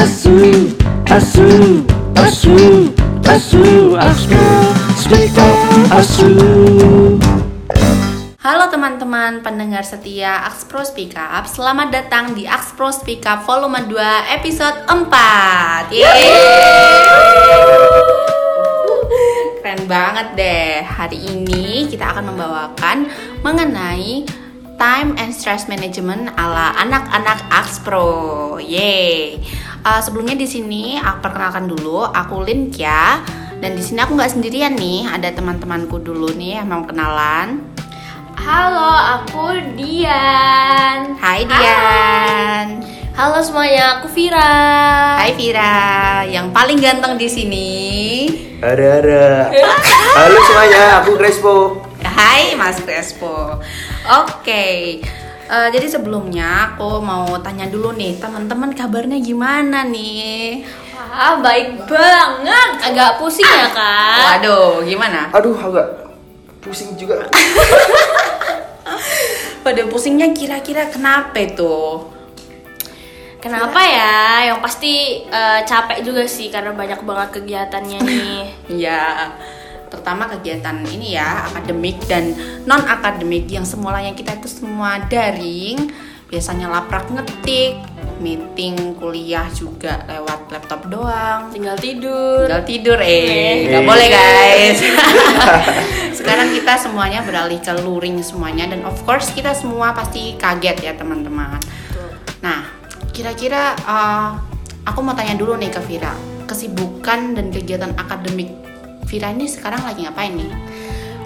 asu, asu, asu, asu, asu, speak up, asu. Halo teman-teman pendengar setia Axpro Speak Up Selamat datang di Axpro Speak Up volume 2 episode 4 Yeay. Keren banget deh Hari ini kita akan membawakan mengenai Time and Stress Management ala anak-anak Axpro Yeay Uh, Sebelumnya di sini aku perkenalkan dulu Aku Linkya dan di sini aku nggak sendirian nih, ada teman-temanku dulu nih yang mau kenalan. Halo, aku Dian. Hai Dian. Halo semuanya, aku Vira. Hai Vira, yang paling ganteng di sini. Ada ada. Halo semuanya, aku Crespo. Hai Mas Crespo. Oke. Eh, jadi sebelumnya aku mau tanya dulu nih, teman-teman kabarnya gimana nih? Wah, baik banget. Agak pusing ya, Kak? Waduh, gimana? Aduh, agak pusing juga. Pada pusingnya kira-kira kenapa itu? Kenapa ya? Yang pasti eh, capek juga sih karena banyak banget kegiatannya nih. Ya, terutama kegiatan ini ya, akademik dan non akademik yang semulanya kita itu semua daring, biasanya laprak ngetik, meeting, kuliah juga lewat laptop doang. Tinggal tidur. Tinggal tidur eh, nggak Eh. boleh guys. Sekarang kita semuanya beralih ke luring semuanya dan of course kita semua pasti kaget ya teman-teman. Nah, kira-kira uh, aku mau tanya dulu nih ke Vira, kesibukan dan kegiatan akademik Vira ini sekarang lagi ngapain nih?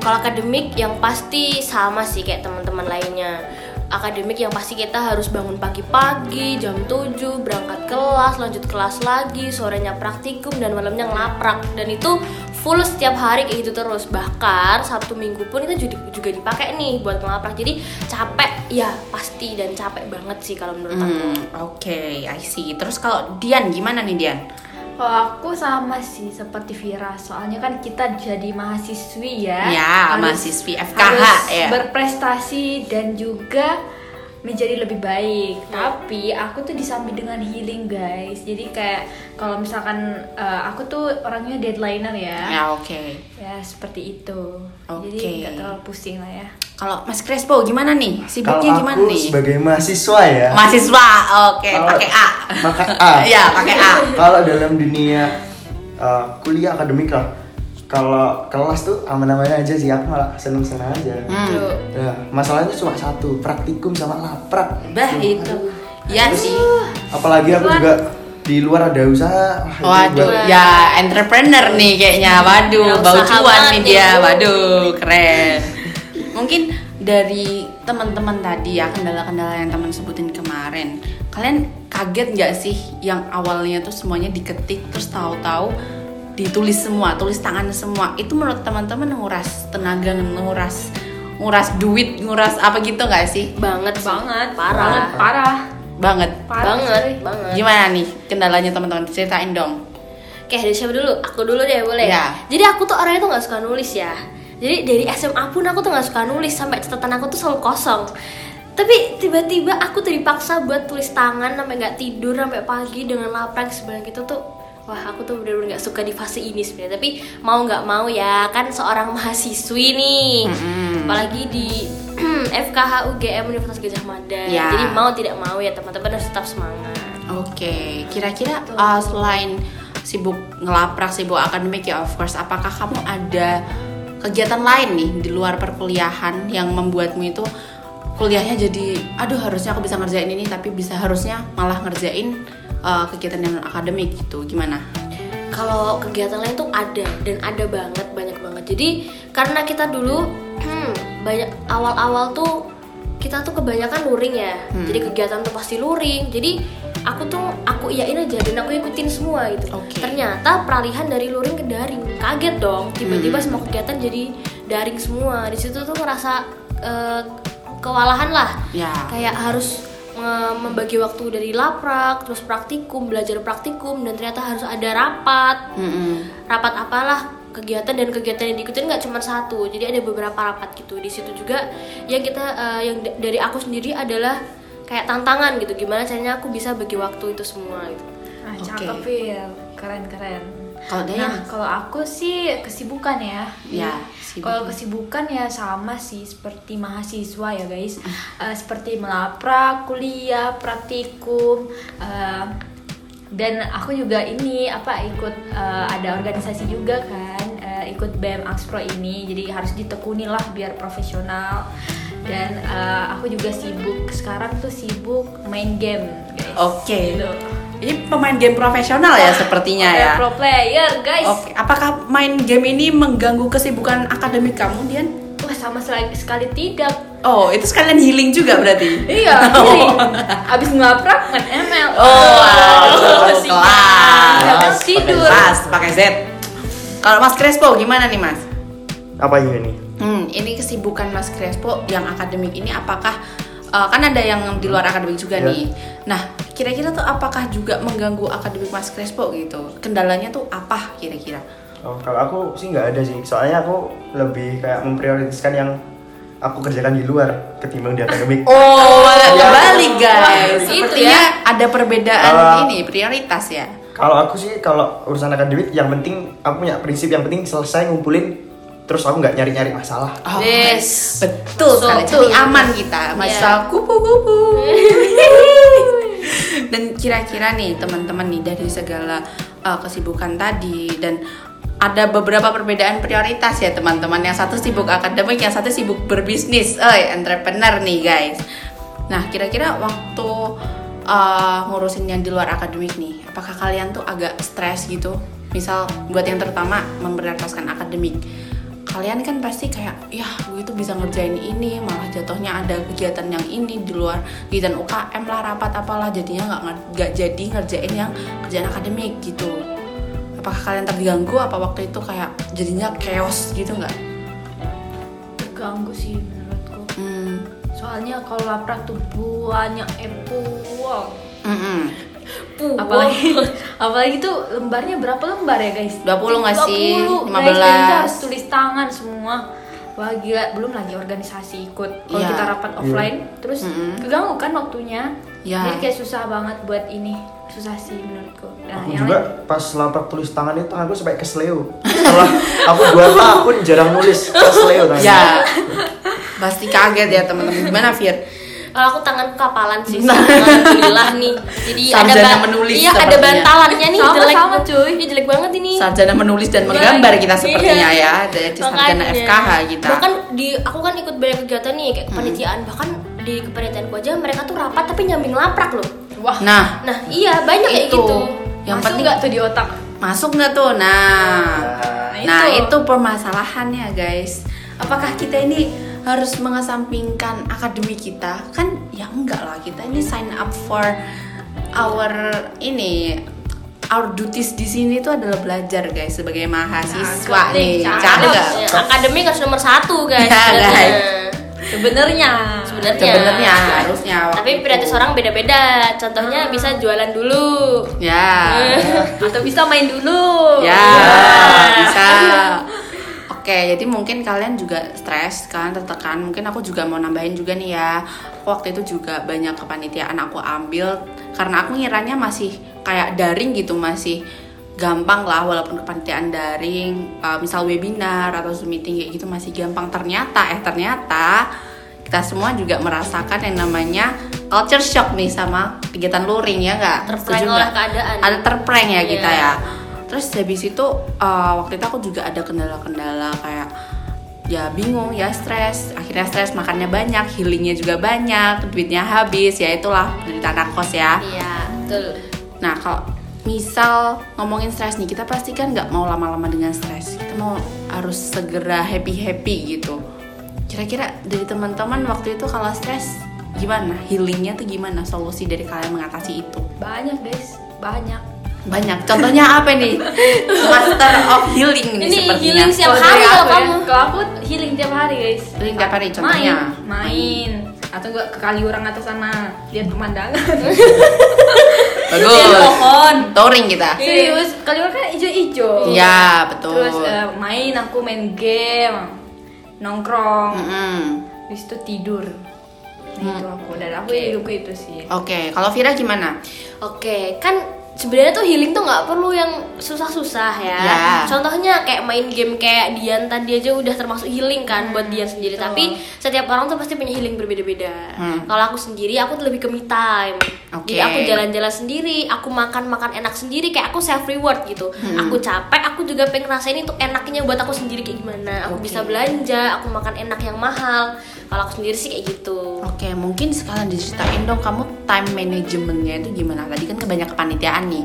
Kalau akademik yang pasti sama sih kayak teman-teman lainnya. Akademik yang pasti kita harus bangun pagi-pagi jam 7 berangkat kelas, lanjut kelas lagi, sorenya praktikum dan malamnya ngelaprak. Dan itu full setiap hari kayak gitu terus. Bahkan Sabtu Minggu pun itu juga, juga dipakai nih buat ngelaprak. Jadi capek ya pasti dan capek banget sih kalau menurut aku. Hmm, Oke, I see. Terus kalau Dian gimana nih Dian? Kalau aku sama sih seperti Vira, soalnya kan kita jadi mahasiswi ya. Ya, Harus- mahasiswi FKH harus ya. Berprestasi dan juga menjadi lebih baik. Tapi aku tuh disambi dengan healing guys. Jadi kayak kalau misalkan eh, aku tuh orangnya deadlineer ya. Ya oke. Ya seperti itu. Oke. Jadi nggak terlalu pusing lah ya. Kalau Mas Crespo gimana nih? Sibuknya gimana aku nih? sebagai mahasiswa ya. Mahasiswa, oke, Kalau- pakai A. Maka A. Iya, pakai A. Kalau dalam dunia uh, kuliah akademik lah. Kalau kelas tuh aman-aman aja sih, aku malah seneng-seneng aja. Hmm. Ya, masalahnya cuma satu, praktikum sama laprak. Bah itu. Iya sih. Apalagi aku juga di luar ada usaha. Itu Waduh, buat- ya entrepreneur nih kayaknya. Waduh, Ya, bau cuan nih nih, dia. Waduh, keren. Mungkin dari teman-teman tadi ya kendala-kendala yang teman sebutin kemarin, kalian kaget nggak sih yang awalnya tuh semuanya diketik terus tahu-tahu ditulis semua, tulis tangan semua. Itu menurut teman-teman nguras tenaga, nguras nguras duit, nguras apa gitu nggak sih? Banget. Banget, Parah. banget, parah, Banget. parah. banget. Gimana nih kendalanya teman-teman? Ceritain dong. Oke, dari siapa dulu? Aku dulu deh, boleh? Ya. Jadi aku tuh orangnya tuh nggak suka nulis ya. Jadi dari SMA pun aku tuh nggak suka nulis sampai catatan aku tuh selalu kosong. Tapi tiba-tiba aku tuh dipaksa buat tulis tangan sampai nggak tidur sampai pagi dengan laprak sebenarnya gitu tuh. Wah, aku tuh bener-bener nggak suka di fase ini sebenarnya. Tapi mau nggak mau ya, kan seorang mahasiswi nih. Apalagi di FKH UGM Universitas Gajah Mada. Ya. Jadi mau tidak mau ya teman-teman harus tetap semangat. Oke, kira-kira uh, selain sibuk ngelaprak, sibuk akademik ya of course, apakah kamu ada kegiatan lain nih di luar perkuliahan yang membuatmu itu kuliahnya jadi aduh harusnya aku bisa ngerjain ini tapi bisa harusnya malah ngerjain uh, kegiatan yang non akademik gitu. Gimana? kalau kegiatan lain tuh ada dan ada banget banyak banget jadi karena kita dulu banyak awal-awal tuh kita tuh kebanyakan luring ya jadi kegiatan tuh pasti luring jadi aku tuh aku iyain aja dan aku ikutin semua gitu. Oke. ternyata peralihan dari luring ke daring. Kaget dong. Tiba-tiba semua kegiatan jadi daring semua. Di situ tuh ngerasa eh, kewalahan lah. Ya. kayak harus eh, membagi waktu dari laprak terus praktikum belajar praktikum dan ternyata harus ada rapat. Mm-mm. rapat apalah kegiatan dan kegiatan yang diikutin nggak cuma satu. Jadi ada beberapa rapat gitu. Di situ juga yang kita eh, yang dari aku sendiri adalah kayak tantangan gitu gimana caranya aku bisa bagi waktu itu semua gitu Oke. cakep Phil. Keren keren. Kalau? Nah, kalau aku sih kesibukan ya. Ya, sibuk. Kalau kesibukan ya sama sih seperti mahasiswa ya guys. Eh, seperti melaprak, kuliah, praktikum. eh, dan aku juga ini apa ikut eh, ada organisasi juga kan, eh, ikut BEM Axpro ini. Jadi harus ditekuni lah biar profesional. Dan eh, aku juga sibuk sekarang tuh sibuk main game guys. Oke. Gitu. Ini pemain game profesional ya sepertinya Ada ya. Pro player guys. Oke, apakah main game ini mengganggu kesibukan akademik kamu, Dian? Wah sama sekali, sekali tidak. Oh, itu sekalian healing juga berarti? Iya, pilih. Abis ngelaprak main ML. Oh, wow, siap. kelas. Terus tidur. Kelas, pakai Z. Kalau Mas Crespo gimana nih, Mas? Apa ini? Hmm, ini kesibukan Mas Crespo yang akademik ini apakah uh, kan ada yang di luar akademik juga Ya. nih. Nah, kira-kira tuh apakah juga mengganggu akademik Mas Crespo gitu? Kendalanya tuh apa kira-kira? Oh, kalau aku sih nggak ada sih. Soalnya aku lebih kayak memprioritaskan yang aku kerjakan di luar ketimbang di akademik. Oh, malah Iya. kebalik guys. Wah, Sepertinya ada perbedaan Uh, ini prioritas ya. Kalau aku sih kalau urusan akademik yang penting aku punya prinsip yang penting selesai ngumpulin terus aku nggak nyari-nyari masalah. Oh, Yes. betul So, sekali. betul. Cari aman kita, masa Iya. kupu-kupu. dan kira-kira nih teman-teman nih dari segala uh, kesibukan tadi dan ada beberapa perbedaan prioritas ya teman-teman. Yang satu sibuk akademik, yang satu sibuk berbisnis. Eh, entrepreneur nih guys. Nah, kira-kira waktu uh, ngurusin yang di luar akademik nih, apakah kalian tuh agak stres gitu? Misal buat yang terutama memprioritaskan akademik kalian kan pasti kayak ya gue itu bisa ngerjain ini malah jatuhnya ada kegiatan yang ini di luar kegiatan UKM lah rapat apalah jadinya nggak nggak jadi ngerjain yang kerjaan akademik gitu apakah kalian terganggu apa waktu itu kayak jadinya chaos gitu nggak Terganggu sih menurutku. hmm. Soalnya kalau laprak tuh banyak epuang. Mm-mm. Apalagi apalagi tuh lembarnya berapa lembar ya guys? 20 nggak sih? 20, 15. guys, dan kita harus tulis tangan semua. Wah gila, belum lagi organisasi ikut. Kalau Iya. kita rapat offline, terus Mm-mm. keganggu kan waktunya. Iya. Jadi kayak susah banget buat ini, susah sih menurutku. Nah, Aku yang juga lain- pas laprak tulis tangan itu tanganku sampai kesleo. Setelah aku dua tahun jarang nulis kesleo tanganku. ya pasti kaget ya teman-teman gimana Fir Kalau aku tangan kapalan sih, Nah. alhamdulillah nih. Jadi ada Sarjana ba- menulis Iya, ada bantalannya nih Sama, jelek. sama, cuy. Ini jelek banget ini. sarjana menulis dan menggambar kita sepertinya Iya. ya dari sarjana. FKH kita Bahkan di aku kan ikut banyak kegiatan nih kayak Hmm. kepanitiaan. Bahkan di kepanitiaanku aja mereka tuh rapat tapi nyambing laprak loh. Wah, nah Nah, iya banyak kayak itu gitu. yang masuk penting nggak tuh di otak? masuk nggak tuh nah Nah, nah itu. itu permasalahannya guys apakah kita ini harus mengesampingkan akademi kita kan ya enggak lah kita ini sign up for our ini our duties di sini tuh adalah belajar guys sebagai mahasiswa Cakep nih, cakep. Ya, akademik harus nomor satu guys. Ya, sebenarnya. guys. Sebenarnya. Sebenarnya. sebenarnya harusnya waktu Tapi itu. prioritas orang beda-beda. Contohnya bisa jualan dulu. ya Atau bisa main dulu. Ya, bisa. Oke, jadi mungkin kalian juga stres kan, tertekan. Mungkin aku juga mau nambahin juga nih ya. Aku waktu itu juga banyak kepanitiaan aku ambil karena aku ngiranya masih kayak daring gitu, masih gampang lah walaupun kepanitiaan daring, uh, misal webinar atau Zoom meeting kayak gitu masih gampang. Ternyata eh ternyata kita semua juga merasakan yang namanya culture shock nih sama kegiatan luring ya nggak? Terprank oleh keadaan. Ada terprank ya kita Iya. ya terus habis itu uh, waktu itu aku juga ada kendala-kendala kayak ya bingung ya stres. Akhirnya stres makannya banyak healingnya juga banyak duitnya habis ya itulah dari anak kos ya. Iya, betul. nah kalau misal ngomongin stres nih kita pasti kan nggak mau lama-lama dengan stres. Kita mau harus segera happy happy gitu. Kira-kira dari teman-teman waktu itu kalau stres gimana? Healingnya tuh gimana? Solusi dari kalian mengatasi itu? Banyak guys, banyak. Banyak contohnya apa nih master of healing nih Ini sepertinya healing Kalau hari kalau aku ya, kamu. Kalau aku healing tiap hari guys. Healing tiap hari, contohnya? Main, main. Atau enggak ke Kaliurang atau sana lihat pemandangan. bagus Lihat pohon. touring kita Serius, Kaliurang kan hijau-hijau. iya betul Terus eh, main aku main game, nongkrong. Habis itu tidur. Nah, itu aku dan aku hidupku itu sih. oke kalau Vira gimana Oke, kan sebenarnya tuh healing tuh nggak perlu yang susah-susah ya. Ya. Contohnya kayak main game kayak Dian tadi aja udah termasuk healing kan buat Dian sendiri. Tapi setiap orang tuh pasti punya healing berbeda-beda. Hmm. Kalau aku sendiri aku lebih ke me time. Oke. Jadi aku jalan-jalan sendiri, aku makan-makan enak sendiri kayak aku self reward gitu. Hmm. Aku capek, aku juga pengen ngerasain itu enaknya buat aku sendiri kayak gimana. Aku Oke. bisa belanja, aku makan enak yang mahal. Kalau aku sendiri sih kayak gitu. Oke, mungkin sekalian diceritain dong kamu time managementnya itu gimana? Tadi kan kebanyak kepanitiaan nih.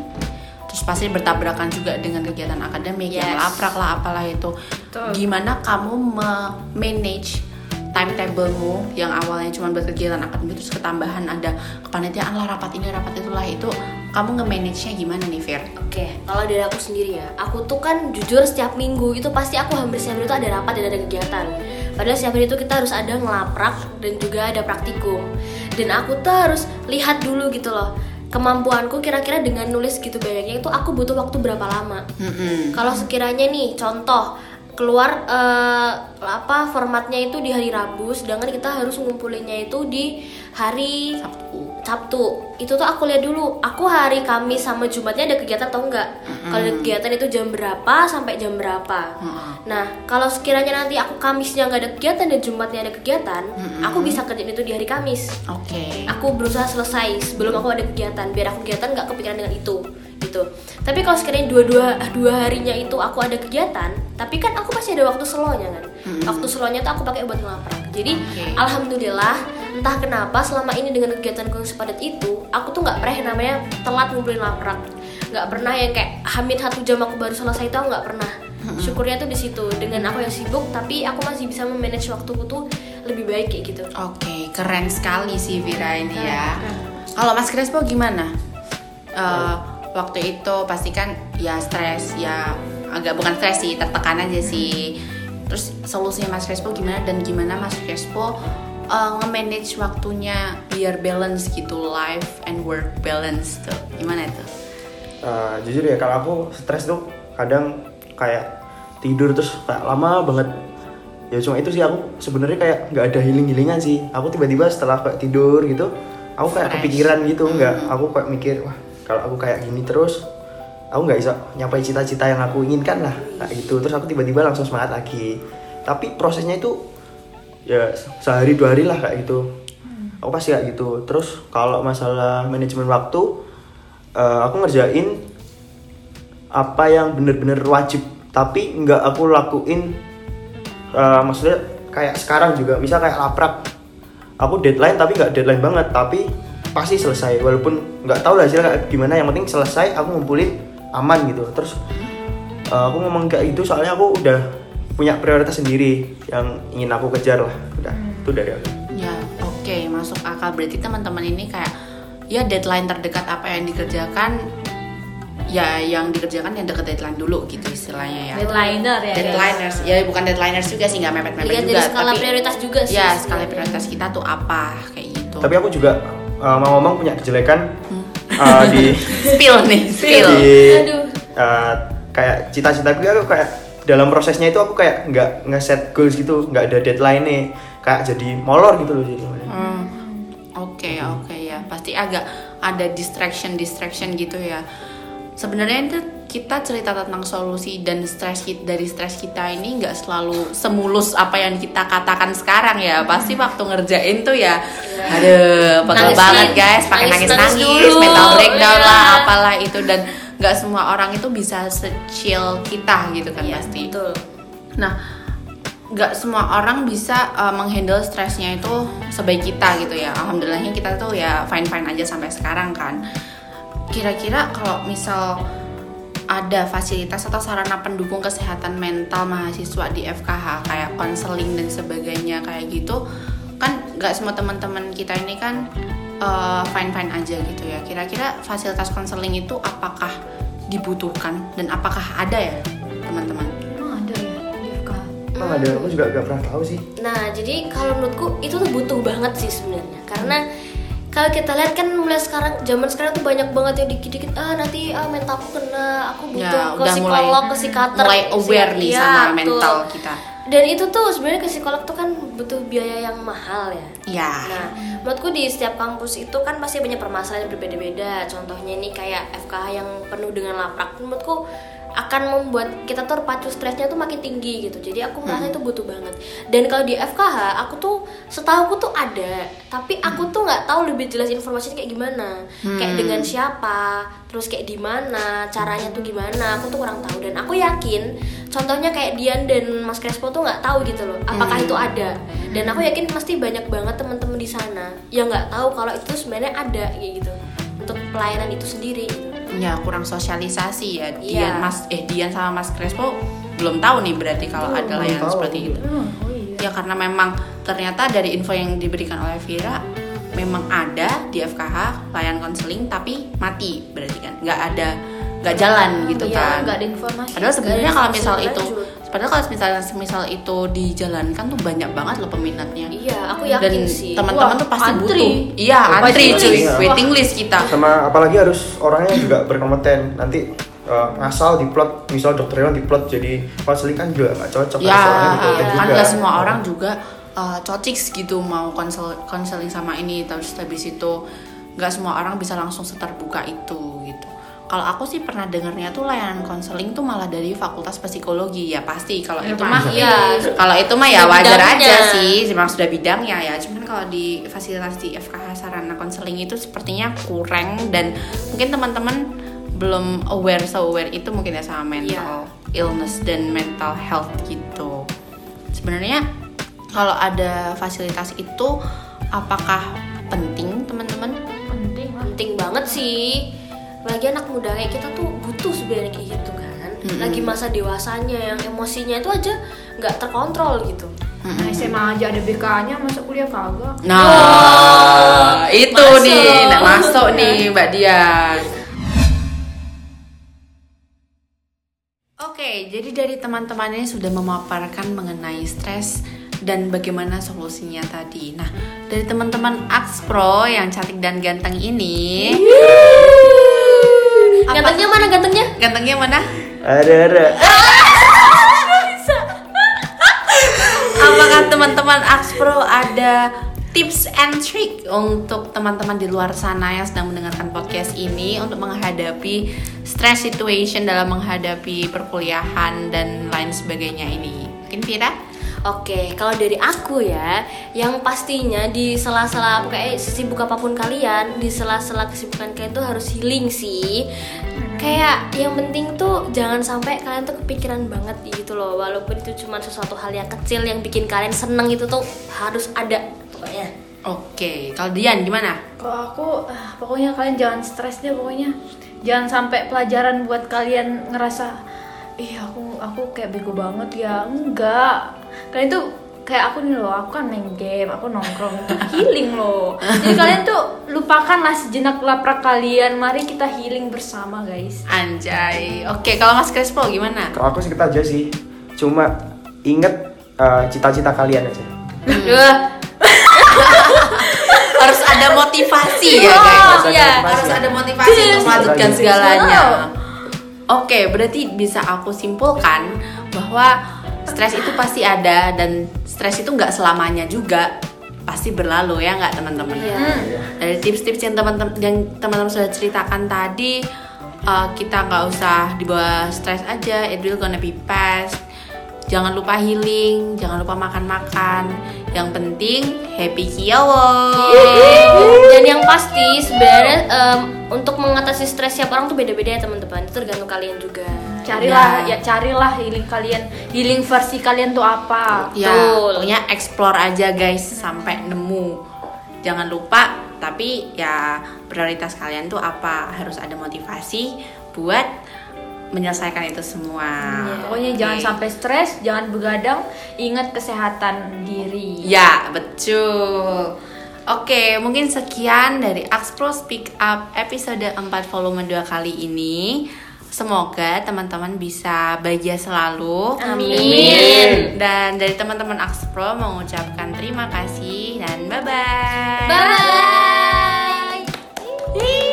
Terus pasti bertabrakan juga dengan kegiatan akademik, yang Yes. laprak lah apalah itu. Gimana kamu me-manage timetablemu yang awalnya cuma buat kegiatan akademik terus ketambahan ada kepanitiaan lah rapat ini rapat itulah itu kamu nge-manage-nya gimana nih Fir? Oke, kalau dari aku sendiri ya, aku tuh kan jujur setiap minggu itu pasti aku hampir setiap hari itu ada rapat dan ada kegiatan. Padahal setiap hari itu kita harus ada ngelaprak dan juga ada praktikum. Dan aku tuh harus lihat dulu gitu loh, kemampuanku kira-kira dengan nulis gitu banyaknya itu aku butuh waktu berapa lama. Kalau sekiranya nih contoh keluar eh, apa formatnya itu di hari Rabu, sedangkan kita harus ngumpulinnya itu di hari Sabtu. Sabtu. Itu tuh aku lihat dulu. Aku hari Kamis sama Jumatnya ada kegiatan atau enggak? Kalau ada kegiatan itu jam berapa sampai jam berapa? Nah, kalau sekiranya nanti aku Kamisnya nggak ada kegiatan dan Jumatnya ada kegiatan, aku bisa kerjain itu di hari Kamis Oke. aku berusaha selesai sebelum aku ada kegiatan biar aku kegiatan nggak kepikiran dengan itu gitu tapi kalau sekiranya dua-dua dua harinya itu aku ada kegiatan tapi kan aku pasti ada waktu slownya kan waktu slownya tuh aku pakai buat ngelaprak jadi Oke. alhamdulillah entah kenapa selama ini dengan kegiatanku yang sepadat itu aku tuh nggak pernah yang namanya telat ngumpulin laprak. Nggak pernah yang kayak hamil satu jam aku baru selesai itu aku nggak pernah. Syukurnya tuh di situ. Dengan aku yang sibuk tapi aku masih bisa memanage waktuku tuh lebih baik kayak gitu. Oke, keren sekali sih Vira ini ya. Kalau Mas Crespo gimana? Eh, waktu itu pasti kan ya stres, ya agak bukan stres sih, tertekan aja sih. Terus solusinya Mas Crespo gimana? Dan gimana Mas Crespo eh, nge-manage waktunya biar balance gitu life and work balance tuh. Gimana tuh? Eh, jujur ya kalau aku stres tuh kadang kayak tidur terus kayak lama banget ya cuma itu sih aku sebenarnya kayak nggak ada healing healingan sih aku tiba-tiba setelah kayak tidur gitu aku kayak Fresh. kepikiran gitu nggak aku kayak mikir wah kalau aku kayak gini terus aku nggak bisa nyapai cita-cita yang aku inginkan lah kayak gitu terus aku tiba-tiba langsung semangat lagi tapi prosesnya itu ya sehari dua hari lah kayak gitu. Aku pasti kayak gitu. Terus kalau masalah manajemen waktu eh, aku ngerjain apa yang bener-bener wajib. Tapi nggak aku lakuin eh, maksudnya kayak sekarang juga. Misal kayak laprak. Aku deadline tapi nggak deadline banget. Tapi pasti selesai. Walaupun nggak tahu lah hasilnya gimana. Yang penting selesai aku ngumpulin aman gitu. Terus eh, aku ngomong kayak gitu soalnya aku udah punya prioritas sendiri yang ingin aku kejar lah udah itu dari aku Ya, oke, masuk akal. Berarti teman-teman ini kayak ya deadline terdekat apa yang dikerjakan ya yang dikerjakan yang deket deadline dulu gitu istilahnya ya. Deadliner ya. Deadliners, ya bukan deadliners juga sih nggak mepet-mepet Lihat juga. dari skala tapi- prioritas juga sih Ya, skala prioritas kita tuh apa kayak gitu. tapi aku juga eh, mau ngomong punya kejelekan eh, di spill nih, spill. di Aduh. eh, kayak cita-citaku ya aku kayak dalam prosesnya itu aku kayak nggak nge-set goals gitu nggak ada deadline nih kayak jadi molor gitu loh jadi Hmm, Oke oke ya pasti agak ada distraction distraction gitu ya. Sebenarnya itu kita cerita tentang solusi dan stres kita dari stres kita ini nggak selalu semulus apa yang kita katakan sekarang ya. Pasti waktu ngerjain tuh ya, aduh pegel Nangisin. banget guys, pakai Nangis- nangis nangis nangis, mental breakdown Iya. lah, apalah itu dan nggak semua orang itu bisa secil kita gitu kan Iya, pasti. betul. Nah, nggak semua orang bisa uh, menghandle stresnya itu sebaik kita gitu ya. Alhamdulillahnya kita tuh ya fine fine aja sampai sekarang kan. Kira-kira kalau misal ada fasilitas atau sarana pendukung kesehatan mental mahasiswa di FKH kayak konseling dan sebagainya kayak gitu kan nggak semua teman-teman kita ini kan fine fine aja gitu ya. Kira-kira fasilitas konseling itu apakah dibutuhkan dan apakah ada ya teman-teman? Emang ada ya? Emang ada. Aku juga gak pernah tahu sih. Nah, jadi kalau menurutku itu tuh butuh banget sih sebenarnya. Karena kalau kita lihat kan mulai sekarang zaman sekarang tuh banyak banget yang dikit-dikit ah nanti ah mentalku kena, aku butuh Ya, ke psikolog, mulai- ke psikiater. mulai aware nih Iya, sama mental kita. Dan itu tuh sebenarnya ke psikolog tuh kan butuh biaya yang mahal ya Ya. Nah, menurutku di setiap kampus itu kan pasti banyak permasalahan yang berbeda-beda. Contohnya ini kayak FKH yang penuh dengan laprak. Menurutku akan membuat kita tuh pacu stresnya tuh makin tinggi gitu. Jadi aku merasa itu butuh banget. Dan kalau di FKH aku tuh setahu aku tuh ada, tapi aku tuh nggak tahu lebih jelas informasinya kayak gimana. Kayak dengan siapa, terus kayak di mana, caranya tuh gimana. Aku tuh kurang tahu dan aku yakin contohnya kayak Dian dan Mas Crespo tuh nggak tahu gitu loh. Apakah itu ada? Dan aku yakin pasti banyak banget teman-teman di sana yang nggak tahu kalau itu sebenarnya ada kayak gitu untuk pelayanan itu sendiri gitu. Ya kurang sosialisasi ya. Dian Iya. Mas eh Dian sama Mas Crespo belum tahu nih berarti kalau ada belum layanan tahu. seperti itu. Oh, oh iya. Ya karena memang ternyata dari info yang diberikan oleh Vira memang ada di FKH layanan konseling tapi mati berarti kan nggak ada nggak jalan gitu Iya, kan. nggak ada informasi. Padahal sebenarnya ada kalau misal itu. Padahal kalau misalnya semisal itu dijalankan tuh banyak banget loh peminatnya. Iya, aku Dan yakin sih. teman-teman tuh pasti antri. butuh. Iya, antri Waiting cuy. list. Waiting list kita. sama apalagi harus orangnya juga berkompeten nanti eh, ngasal diplot misal dokter hewan diplot jadi konseling kan juga nggak cocok Ya, orangnya berkompeten kan nggak semua orang juga uh, cocix gitu mau konsel konseling sama ini terus habis itu nggak semua orang bisa langsung seterbuka itu gitu. Kalau aku sih pernah dengarnya tuh layanan konseling tuh malah dari fakultas psikologi ya pasti. Kalau Ya, itu mah ya kalau itu mah ya wajar bidangnya. aja sih. Memang sudah bidangnya ya. Cuman kalau di fasilitas di FKH sarana konseling itu sepertinya kurang dan mungkin teman-teman belum aware so aware itu mungkin ya sama mental illness dan mental health gitu. Sebenarnya kalau ada fasilitas itu apakah penting teman-teman? Penting penting banget sih lagi anak muda kayak kita tuh butuh sebenarnya kayak gitu kan lagi masa dewasanya yang emosinya itu aja nggak terkontrol gitu Nah, SMA aja ada BK-nya, masuk kuliah kagak. nah itu masuk. nih nah, masuk nih mbak Dian Oke, jadi dari teman-teman ini sudah memaparkan mengenai stres dan bagaimana solusinya tadi. Nah, dari teman-teman Axpro yang cantik dan ganteng ini? Gantengnya mana gantengnya gantengnya mana? ada ada Apakah teman-teman Axpro ada tips and trick untuk teman-teman di luar sana yang sedang mendengarkan podcast ini untuk menghadapi stress situation dalam menghadapi perkuliahan dan lain sebagainya ini? Mungkin Vira? Oke, kalau dari aku ya, yang pastinya di sela-sela kayak sibuk apa pun kalian, di sela-sela kesibukan kalian tuh harus healing sih. Kayak yang penting tuh jangan sampai kalian tuh kepikiran banget gitu loh, walaupun itu cuma sesuatu hal yang kecil yang bikin kalian seneng itu tuh harus ada pokoknya. Oke, kalau Dian gimana? Kalau aku, ah, pokoknya kalian jangan stres deh pokoknya. Jangan sampai pelajaran buat kalian ngerasa, ih aku aku kayak bego banget ya. Enggak. Kalian tuh kayak aku nih loh, aku kan main game, aku nongkrong itu healing loh. Jadi kalian tuh lupakanlah sejenak laprak kalian. Mari kita healing bersama guys. Anjay. Oke, kalau Mas Crespo gimana? kalau aku sih kita aja sih cuma inget eh, cita-cita kalian aja Wah, harus ada motivasi ya guys. iya. Harus ada motivasi untuk melanjutkan Yes. segalanya. Oke, berarti bisa aku simpulkan bahwa stres itu pasti ada dan stres itu nggak selamanya juga pasti berlalu ya nggak teman-teman. Iya. Dari tips-tips yang teman-teman yang teman-teman sudah ceritakan tadi, uh, kita nggak usah dibawa stres aja, it will gonna be past. Jangan lupa healing, jangan lupa makan-makan. Yang penting happy kiawo. Dan yang pasti sebenarnya em, untuk mengatasi stres siap orang tuh beda-beda ya teman-teman. Itu tergantung kalian juga. Carilah ya carilah healing kalian, healing versi kalian tuh apa. Ya, Betul. pokoknya explore aja guys sampai nemu. Jangan lupa, tapi ya prioritas kalian tuh apa? Harus ada motivasi buat menyelesaikan itu semua. Pokoknya Oke. jangan sampai stres, jangan begadang, ingat kesehatan diri. Ya, betul. Oke, mungkin sekian dari Axpro Speak Up episode 4 volume 2 kali ini. Semoga teman-teman bisa bahagia selalu. Amin. Dan dari teman-teman Axpro mengucapkan terima kasih dan bye-bye. Bye. -bye. bye. bye.